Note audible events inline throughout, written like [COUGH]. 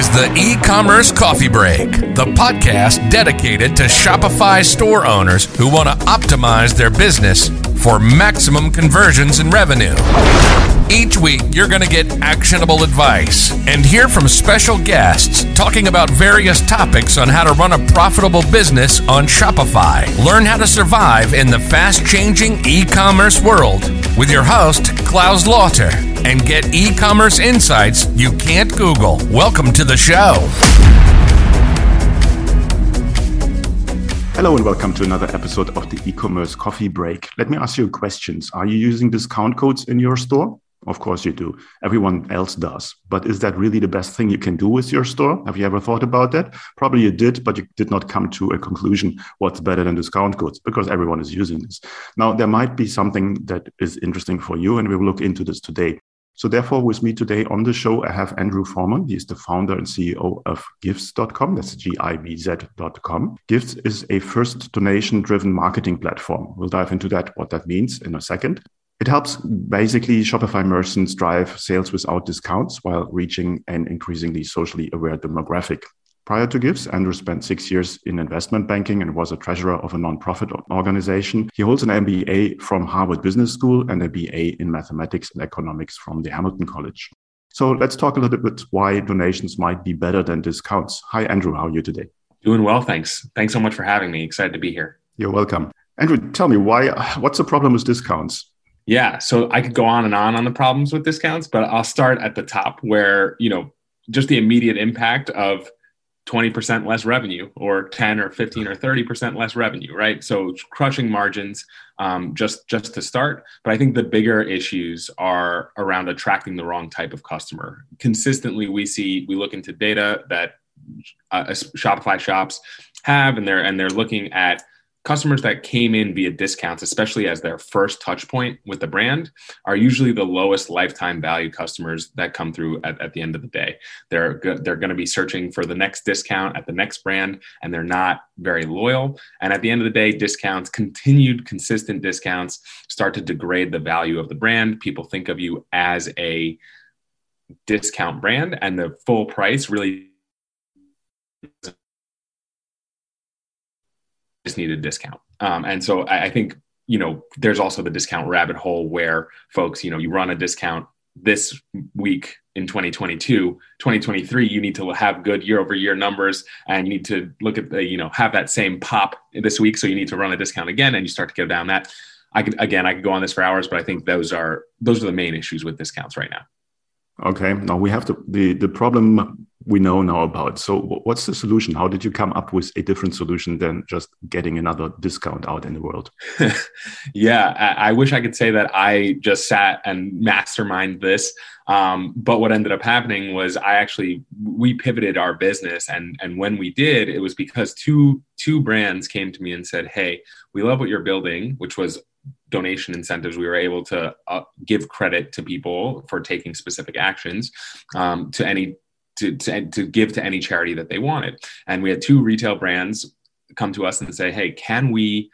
is the e commerce coffee break, the podcast dedicated to Shopify store owners who want to optimize their business for maximum conversions and revenue. Each week, you're going to get actionable advice and hear from special guests talking about various topics on how to run a profitable business on Shopify. Learn how to survive in the fast changing e commerce world with your host, Claus Lauter, and get e commerce insights you can't Google. Welcome to the show. Hello and welcome to another episode of the e-commerce coffee break. Let me ask you questions. Are you using discount codes in your store? Of course you do. Everyone else does. But is that really the best thing you can do with your store? Have you ever thought about that? Probably you did, but you did not come to a conclusion what's better than discount codes because everyone is using this. Now, there might be something that is interesting for you, and we will look into this today. So therefore, with me today on the show, I have Andrew Foreman. He's the founder and CEO of Givz.com. That's G-I-V-Z.com. Givz is a first donation-driven marketing platform. We'll dive into that, what that means in a second. It helps basically Shopify merchants drive sales without discounts while reaching an increasingly socially aware demographic. Prior to Givz, Andrew spent six years in investment banking and was a treasurer of a nonprofit organization. He holds an MBA from Harvard Business School and a BA in mathematics and economics from the Hamilton College. So let's talk a little bit why donations might be better than discounts. Hi, Andrew. How are you today? Doing well, thanks. Thanks so much for having me. Excited to be here. You're welcome. Andrew, tell me why. What's the problem with discounts? Yeah, so I could go on and on on the problems with discounts, but I'll start at the top where, you know, just the immediate impact of 20% less revenue or 10 or 15 or 30% less revenue, right? So crushing margins um, just just to start. But I think the bigger issues are around attracting the wrong type of customer. Consistently, we see we look into data that uh, Shopify shops have, and they're and they're looking at customers that came in via discounts, especially as their first touch point with the brand, are usually the lowest lifetime value customers that come through at, at the end of the day. They're go- they're going to be searching for the next discount at the next brand, and they're not very loyal. And at the end of the day, discounts, continued consistent discounts, start to degrade the value of the brand. People think of you as a discount brand, and the full price really need a discount. Um, and so I, I think, you know, there's also the discount rabbit hole where folks, you know, you run a discount this week in 2022 2023 you need to have good year over year numbers and you need to look at the you know have that same pop this week. So you need to run a discount again and you start to go down that. I could again i could go on this for hours but i think those are those are the main issues with discounts right now Okay. Now we have the, the, the problem we know now about. So what's the solution? How did you come up with a different solution than just getting another discount out in the world? [LAUGHS] yeah, I, I, wish I could say that I just sat and mastermind this. Um, but what ended up happening was I actually we pivoted our business, and and when we did, it was because two two brands came to me and said, "Hey, we love what you're building," which was donation incentives, we were able to uh, give credit to people for taking specific actions um, to any to, to, to give to any charity that they wanted. And we had two retail brands come to us and say, "Hey, can we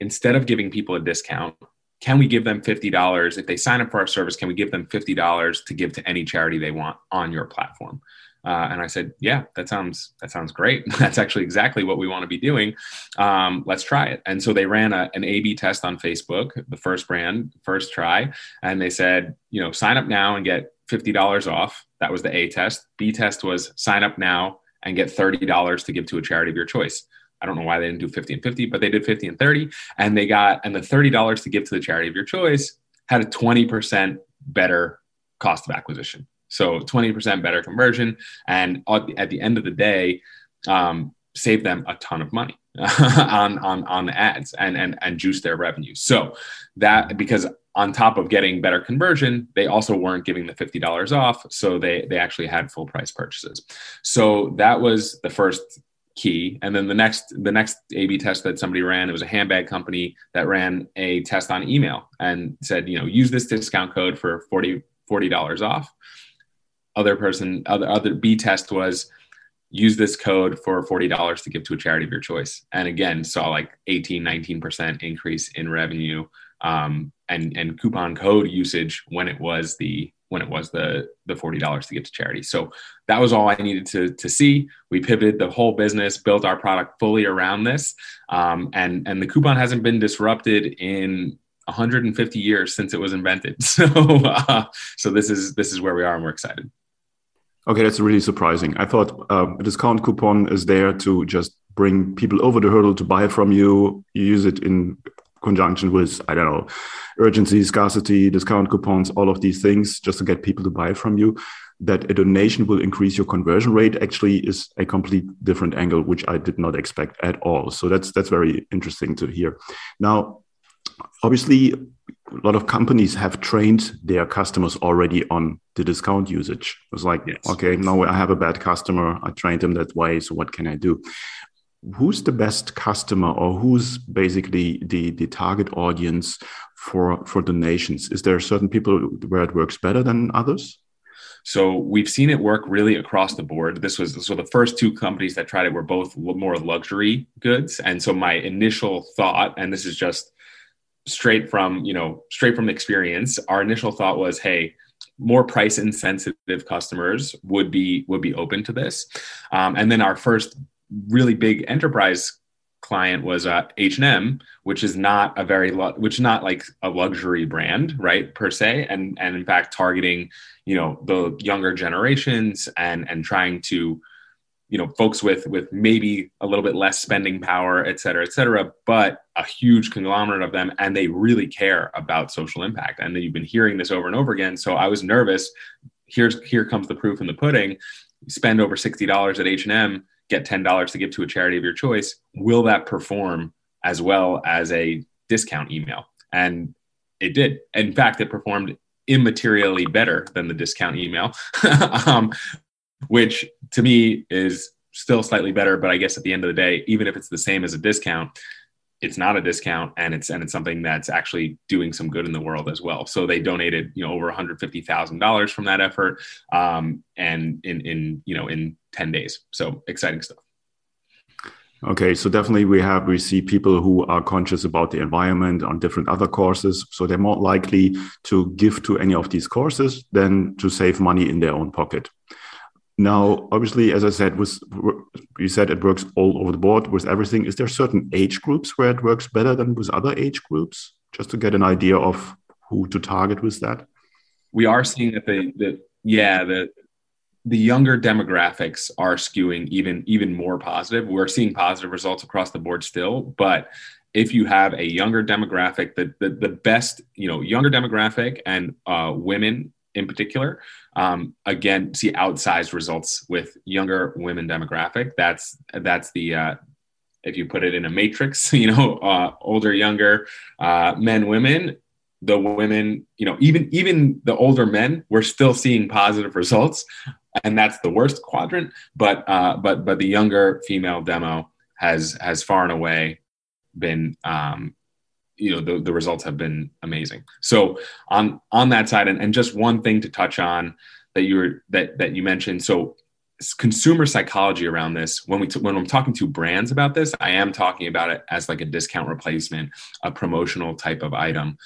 instead of giving people a discount, can we give them $50 if they sign up for our service can we give them $50 to give to any charity they want on your platform uh, and I said, "Yeah, that sounds that sounds great. [LAUGHS] That's actually exactly what we want to be doing. Um, let's try it." And so they ran a, an A/B test on Facebook, the first brand, first try, and they said, "You know, sign up now and get fifty dollars off." That was the A test. B test was sign up now and get thirty dollars to give to a charity of your choice. I don't know why they didn't do 50 and 50, but they did 50 and 30. And they got, and the $30 to give to the charity of your choice had a 20% better cost of acquisition. So 20% better conversion. And at the end of the day, um, save them a ton of money [LAUGHS] on, on, on ads and, and, and juice their revenue. So that because on top of getting better conversion, they also weren't giving the $50 off. So they, they actually had full price purchases. So that was the first key and then the next the next a b test that somebody ran it was a handbag company that ran a test on email and said you know use this discount code for 40 $40 off other person other other b test was use this code for $40 to give to a charity of your choice and again saw like 18 19% increase in revenue um, and and coupon code usage when it was the when it was the the forty dollars to give to charity. So that was all I needed to to see. We pivoted the whole business, built our product fully around this, um, and and the coupon hasn't been disrupted in 150 years since it was invented. [LAUGHS] So uh, so this is this is where we are, and we're excited. Okay, that's really surprising. I thought um, a discount coupon is there to just bring people over the hurdle to buy from you. You use it in conjunction with, I don't know, urgency, scarcity, discount coupons, all of these things, just to get people to buy from you. That a donation will increase your conversion rate actually is a complete different angle, which I did not expect at all. So that's that's very interesting to hear. Now, obviously, a lot of companies have trained their customers already on the discount usage. It's like, yes. okay, now I have a bad customer. I trained them that way. So what can I do? Who's the best customer or who's basically the, the target audience for, for donations? Is there certain people where it works better than others? So we've seen it work really across the board. This was so the first two companies that tried it were both more luxury goods. And so my initial thought, and this is just straight from you know straight from experience our initial thought was hey more price insensitive customers would be would be open to this. Um, and then our first really big enterprise client was uh, h&m which is not a very which is not like a luxury brand right per se and and in fact targeting you know the younger generations and and trying to you know folks with with maybe a little bit less spending power et cetera et cetera but a huge conglomerate of them and they really care about social impact. And you've been hearing this over and over again. So i was nervous. Here's here comes the proof in the pudding. Spend over $60 at h&m get $10 to give to a charity of your choice. Will that perform as well as a discount email? And it did. In fact it performed immaterially better than the discount email. [LAUGHS] Um, which to me is still slightly better. But I guess at the end of the day, even if it's the same as a discount, it's not a discount and it's and it's something that's actually doing some good in the world as well. So they donated, you know, over one hundred fifty thousand dollars from that effort, um, and in in you know in ten days. So exciting stuff. Okay, so definitely we have we see people who are conscious about the environment on different other courses, so they're more likely to give to any of these courses than to save money in their own pocket. Now, obviously, as I said, with you said it works all over the board with everything. Is there certain age groups where it works better than with other age groups? Just to get an idea of who to target with that. We are seeing that the, the yeah the the younger demographics are skewing even even more positive. We're seeing positive results across the board still, but if you have a younger demographic, the the, the best you know younger demographic and uh, women in particular. Um, again see outsized results with younger women demographic. That's that's the uh, if you put it in a matrix [LAUGHS] you know uh, older younger uh, men women the women you know even even the older men we're still seeing positive results and that's the worst quadrant but uh, but but the younger female demo has has far and away been um, you know the, the results have been amazing. So on on that side and, and just one thing to touch on that you were that that you mentioned. So consumer psychology around this when we t- when i'm talking to brands about this i am talking about it as like a discount replacement a promotional type of item.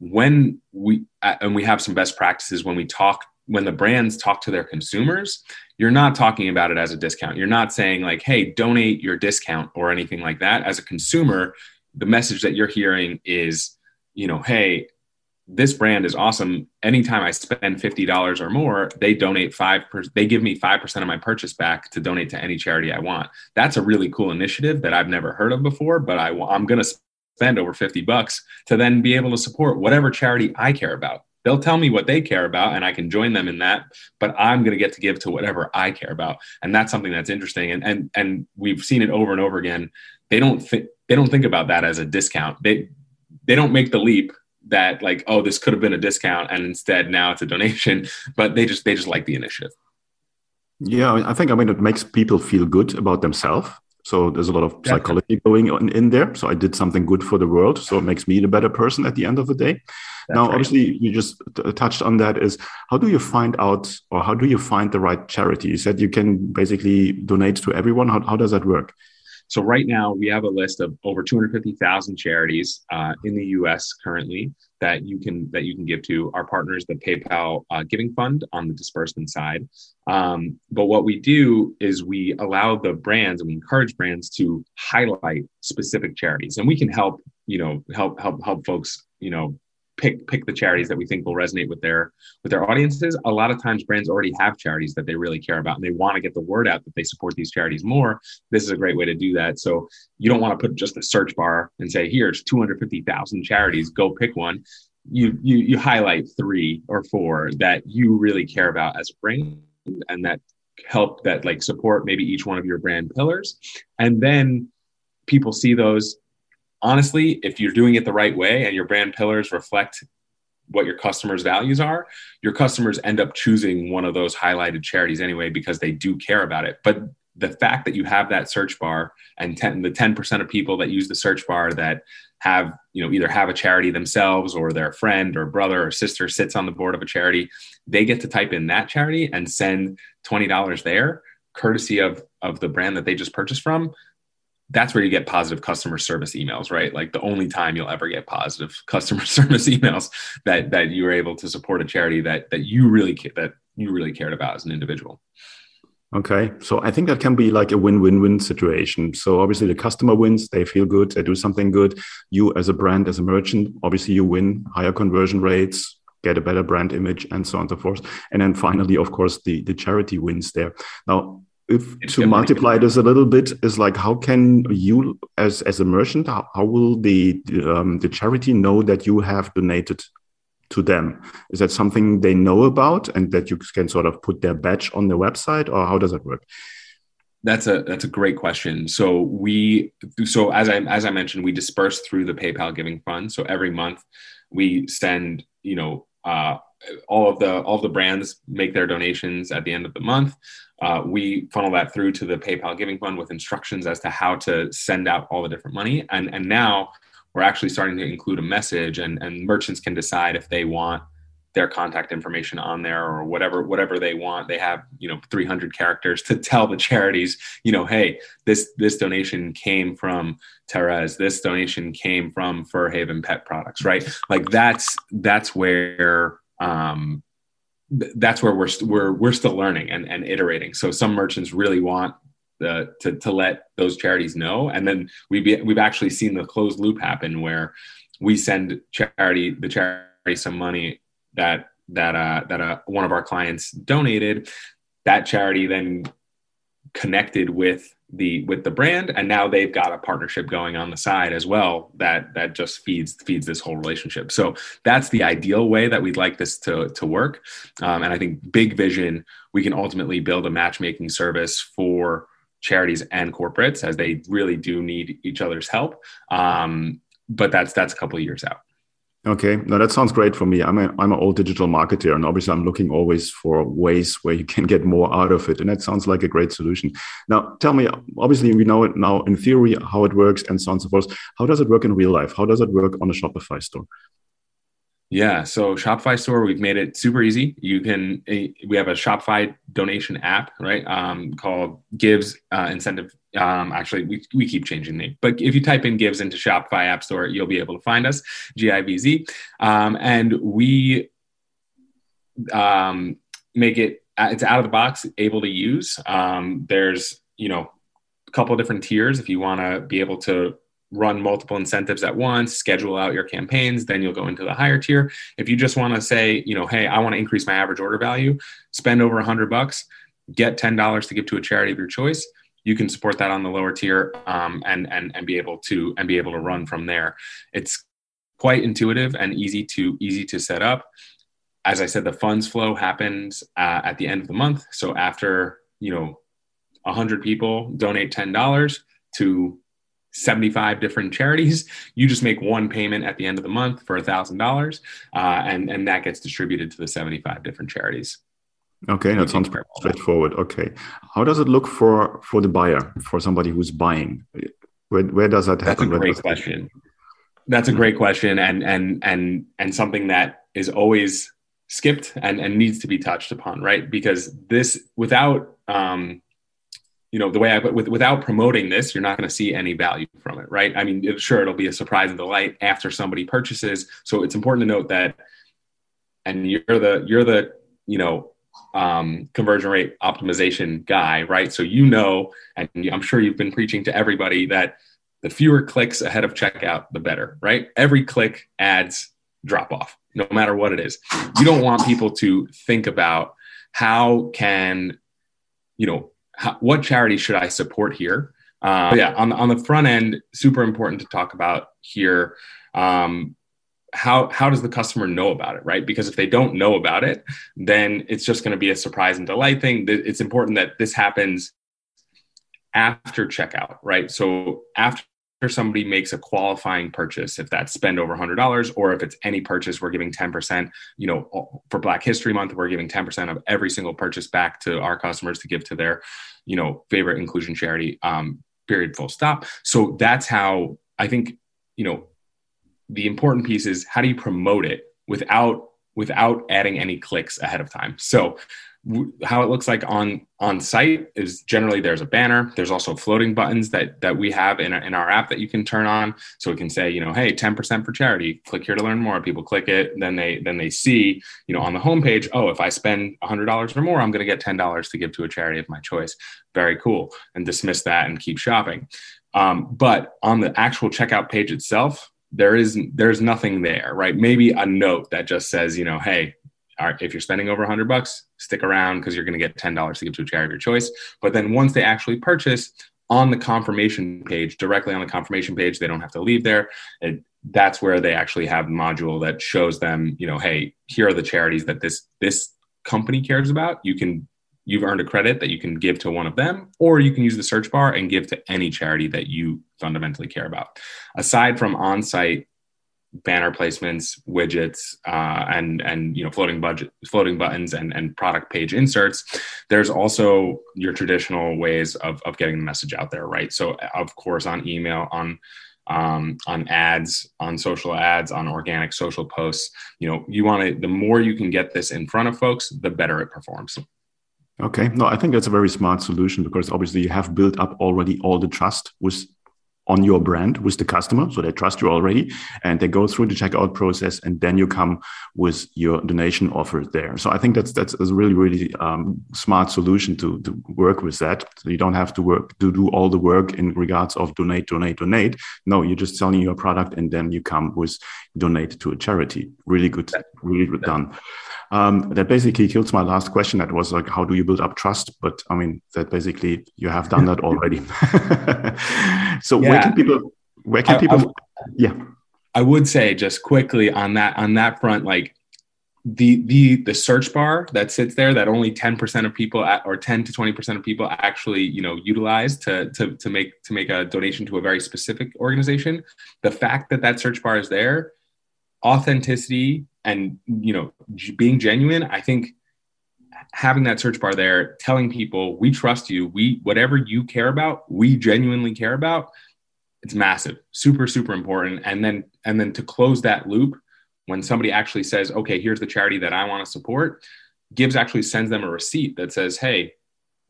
When we and we have some best practices when we talk when the brands talk to their consumers you're not talking about it as a discount. You're not saying like hey donate your discount or anything like that. As a consumer the message that you're hearing is, you know, hey, this brand is awesome. Anytime I spend fifty dollars or more, they donate five. Per, they give me five percent of my purchase back to donate to any charity I want. That's a really cool initiative that I've never heard of before. But I, I'm going to spend over fifty bucks to then be able to support whatever charity I care about. They'll tell me what they care about, and I can join them in that. But I'm going to get to give to whatever I care about, and that's something that's interesting. And and and we've seen it over and over again. They don't think they don't think about that as a discount. They they don't make the leap that like oh this could have been a discount and instead now it's a donation, [LAUGHS] but they just they just like the initiative. Yeah, I think I mean it makes people feel good about themselves. So there's a lot of psychology going on in there. So I did something good for the world. So it makes me the better person at the end of the day. That's now, right. obviously, you just touched on that. Is how do you find out, or how do you find the right charity? You said you can basically donate to everyone. How, how does that work? So right now we have a list of over 250,000 charities uh, in the U.S. currently that you can that you can give to. Our partners, the PayPal uh, Giving Fund, on the disbursement side. Um, but what we do is we allow the brands and we encourage brands to highlight specific charities, and we can help you know help help help folks you know pick pick the charities that we think will resonate with their with their audiences. A lot of times brands already have charities that they really care about and they want to get the word out that they support these charities more. This is a great way to do that. So you don't want to put just a search bar and say here's 250000 charities go pick one. You you you highlight three or four that you really care about as a brand and that help that like support maybe each one of your brand pillars. And then people see those honestly, if you're doing it the right way and your brand pillars reflect what your customers' values are, your customers end up choosing one of those highlighted charities anyway because they do care about it. But the fact that you have that search bar and 10, the 10% of people that use the search bar that have, you know, either have a charity themselves or their friend or brother or sister sits on the board of a charity, they get to type in that charity and send $20 there courtesy of of the brand that they just purchased from that's where you get positive customer service emails, right? Like the only time you'll ever get positive [LAUGHS] customer service emails that that you were able to support a charity that that you really that you really cared about as an individual. Okay, so I think that can be like a win-win-win situation. So obviously the customer wins, they feel good, they do something good. You as a brand, as a merchant, obviously you win higher conversion rates, get a better brand image, and so on and so forth. And then finally, of course, the the charity wins there. Now if to multiply this a little bit is like how can you as as a merchant how, how will the um, the charity know that you have donated to them is that something they know about and that you can sort of put their badge on their website or how does that work that's a that's a great question. So we so as I as I mentioned, we disperse through the PayPal Giving Fund. So every month we send you know uh, all of the all of the brands make their donations at the end of the month. Uh, we funnel that through to the PayPal Giving Fund with instructions as to how to send out all the different money. And, and now we're actually starting to include a message, and, and merchants can decide if they want their contact information on there or whatever whatever they want. They have you know 300 characters to [LAUGHS] tell the charities you know hey this this donation came from Therese this donation came from Fur Haven pet products right? Like that's that's where um that's where we're we we're we're still learning and, and iterating. So some merchants really want the to, to let those charities know, and then we we've actually seen the closed loop happen where we send charity the charity some money that that uh, that uh, one of our clients donated. That charity then connected with the with the brand and now they've got a partnership going on the side as well that that just feeds feeds this whole relationship. So that's the ideal way that we'd like this to to work. Um, and i think big vision we can ultimately build a matchmaking service for charities and corporates as they really do need each other's help. Um, but that's that's a couple of years out Okay, no, that sounds great for me. I'm a I'm an old digital marketer, and obviously I'm looking always for ways where you [LAUGHS] can get more out of it, and that sounds like a great solution. Now, tell me, obviously we know it now in theory how it works and so on and so forth. How does it work in real life? How does it work on a Shopify store? Yeah, so Shopify store, we've made it super easy. You can eh, we have a Shopify donation app, right? Um, called Givz uh, Incentive um, actually, we, we keep changing name, but if you type in Givz into Shopify App Store, you'll be able to find us, G I V Z. Um, and we um, make it, uh, it's out of the box, able to use. Um, there's, you know, a couple different tiers if you want to be able to run multiple incentives at once, schedule out your campaigns, then you'll go into the higher tier. If you just want to say, you know, hey, I want to increase my average order value, spend over a hundred bucks, get ten dollars to give to a charity of your choice you can support that on the lower tier um, and and and be able to and be able to run from there. It's quite intuitive and easy to easy to set up. As I said, the funds flow happens uh, at the end of the month. So after you know, hundred people donate ten dollars to 75 different charities you just make one payment at the end of the month for a thousand dollars uh, and and that gets distributed to the 75 different charities Okay, that sounds straightforward. Okay, how does it look for for the buyer, for somebody who's buying? Where where does that happen? That's a great question. That's a great question, and and and and something that is always skipped and and needs to be touched upon, right? Because this, without um, you know the way I with, without promoting this, you're not going to see any value from it, right? I mean, it, sure, it'll be a surprise and delight after somebody purchases. So it's important to note that, and you're the you're the you know um, conversion rate optimization guy, right? So you know, and I'm sure you've been preaching to everybody that the fewer clicks ahead of checkout, the better, right? Every click adds drop off, no matter what it is. You don't want people to think about how can, you know, how, what charity should I support here? Uh, yeah, on, on the front end, super important to talk about here. Um, how how does the customer know about it right because if they don't know about it then it's just going to be a surprise and delight thing it's important that this happens after checkout right so after somebody makes a qualifying purchase if that's spend over $100 or if it's any purchase we're giving 10% you know for black history month we're giving 10% of every single purchase back to our customers to give to their you know favorite inclusion charity um, period full stop. So that's how i think you know the important piece is how do you promote it without without adding any clicks ahead of time? So how it looks like on on site is generally there's a banner. There's also floating buttons that that we have in, in our app that you can turn on. So we can say you know hey 10% for charity. Click here to learn more. People click it. Then they then they see you know on the homepage oh if i spend $100 or more i'm going to get $10 to give to a charity of my choice. Very cool. And dismiss that and keep shopping. Um, but on the actual checkout page itself there is there's nothing there right? Maybe a note that just says you know hey if you're spending over 100 bucks, stick around because you're going to get $10 to give to a charity of your choice. But then once they actually purchase on the confirmation page, directly on the confirmation page, they don't have to leave there. It, that's where they actually have a module that shows them, you know, hey, here are the charities that this this company cares about. You can you've earned a credit that you can give to one of them, or you can use the search bar and give to any charity that you fundamentally care about. Aside from on-site banner placements, widgets, uh, and and you know floating budget, floating buttons, and and product page inserts. There's also your traditional ways of of getting the message out there, right? So of course on email, on um, on ads, on social ads, on organic social posts. You know, you want to the more you can get this in front of folks, the better it performs. Okay, no, I think that's a very smart solution because obviously you have built up already all the trust with on your brand with the customer so they trust you already and they go through the checkout process and then you come with your donation offer there. So i think that's that's a really really um, smart solution to, to work with that. So you don't have to work to do all the work in regards of donate donate donate. No you're just selling your product and then you come with donate to a charity. Really good really done um, that basically kills my last question. That was like, how do you build up trust? But I mean, that basically you have done that already. [LAUGHS] so yeah. where can people? Where can I, people? I, yeah, I would say just quickly on that on that front, like the the the search bar that sits there that only 10% of people at, or 10 to 20% of people actually you know utilize to, to to make to make a donation to a very specific organization the fact that that search bar is there authenticity and you know being genuine i think having that search bar there telling people we trust you. We whatever you care about we genuinely care about it's massive super super important. And then and then to close that loop when somebody actually says okay here's the charity that i want to support Givz actually sends them a receipt that says hey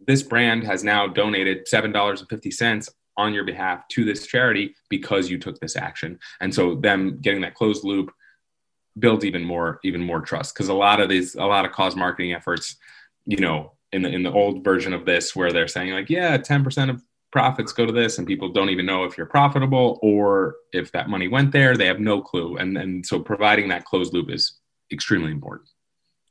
this brand has now donated $7.50 on your behalf to this charity because you took this action. And so them getting that closed loop build even more even more trust. Because a lot of these a lot of cause marketing efforts you know in the in the old version of this where they're saying like yeah 10% of profits go to this and people don't even know if you're profitable or if that money went there they have no clue. And and so providing that closed loop is extremely important.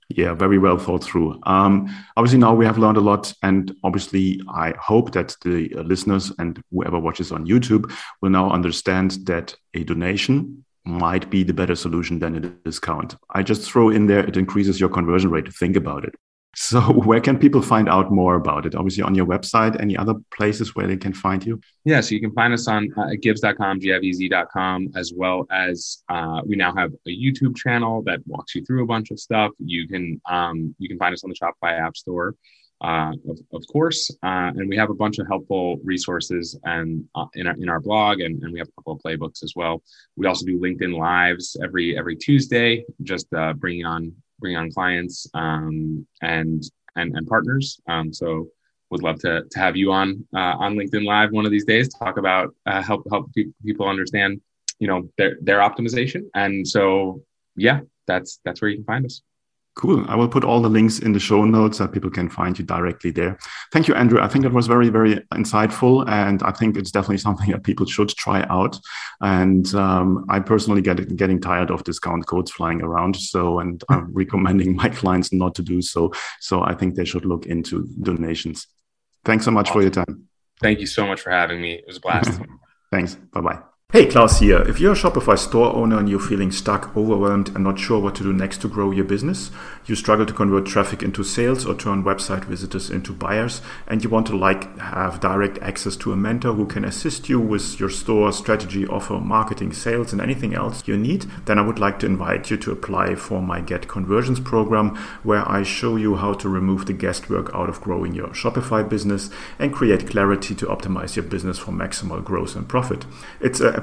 Yeah, very well thought through. Um, obviously, now we have learned a lot, and obviously, I hope that the listeners and whoever watches on YouTube will now understand that a donation might be the better solution than a discount. I just throw in there, it increases your conversion rate. To think about it. [LAUGHS] So, where can people find out more about it? Obviously, on your website, any other places where they can find you? Yeah, so you can find us on uh, givz.com, givez.com, as well as uh, we now have a YouTube channel that walks you through a bunch of stuff. You can um, you can find us on the Shopify App Store uh, of, of, course. Uh, and we have a bunch of helpful resources and uh, in, our, in our blog, and, and, we have a couple of playbooks as well. We also do LinkedIn lives every every Tuesday, just uh, bringing on bringing on clients um, and and and partners. Um, so would love to, to have you on uh, on LinkedIn Live one of these days. Talk about help help people understand, you know, their their optimization. And so, yeah, that's that's where you can find us. Cool. I will put all the links in the show notes so people can find you directly there. Thank you, Andrew. I think that was very, very insightful. And I think it's definitely [LAUGHS] something that people should try out. And um, I personally get getting tired of discount codes flying around. So, and [LAUGHS] I'm recommending my clients not to do so. So I think they should look into donations. Thanks so much awesome. for your time. Thank you so much for having me. It was a blast. [LAUGHS] Thanks. Bye bye. Hey, Claus here. If you're a Shopify store owner and you're feeling stuck, overwhelmed, and not sure what to do next to grow your business, you struggle to convert traffic into sales or turn website visitors into buyers, and you want to like have direct access to a mentor who can assist you with your store strategy, offer, marketing, sales, and anything else you need, then I would like to invite you to apply for my Get Conversions program, where I show you how to remove the guesswork out of growing your Shopify business and create clarity to optimize your business for maximal growth and profit. It's a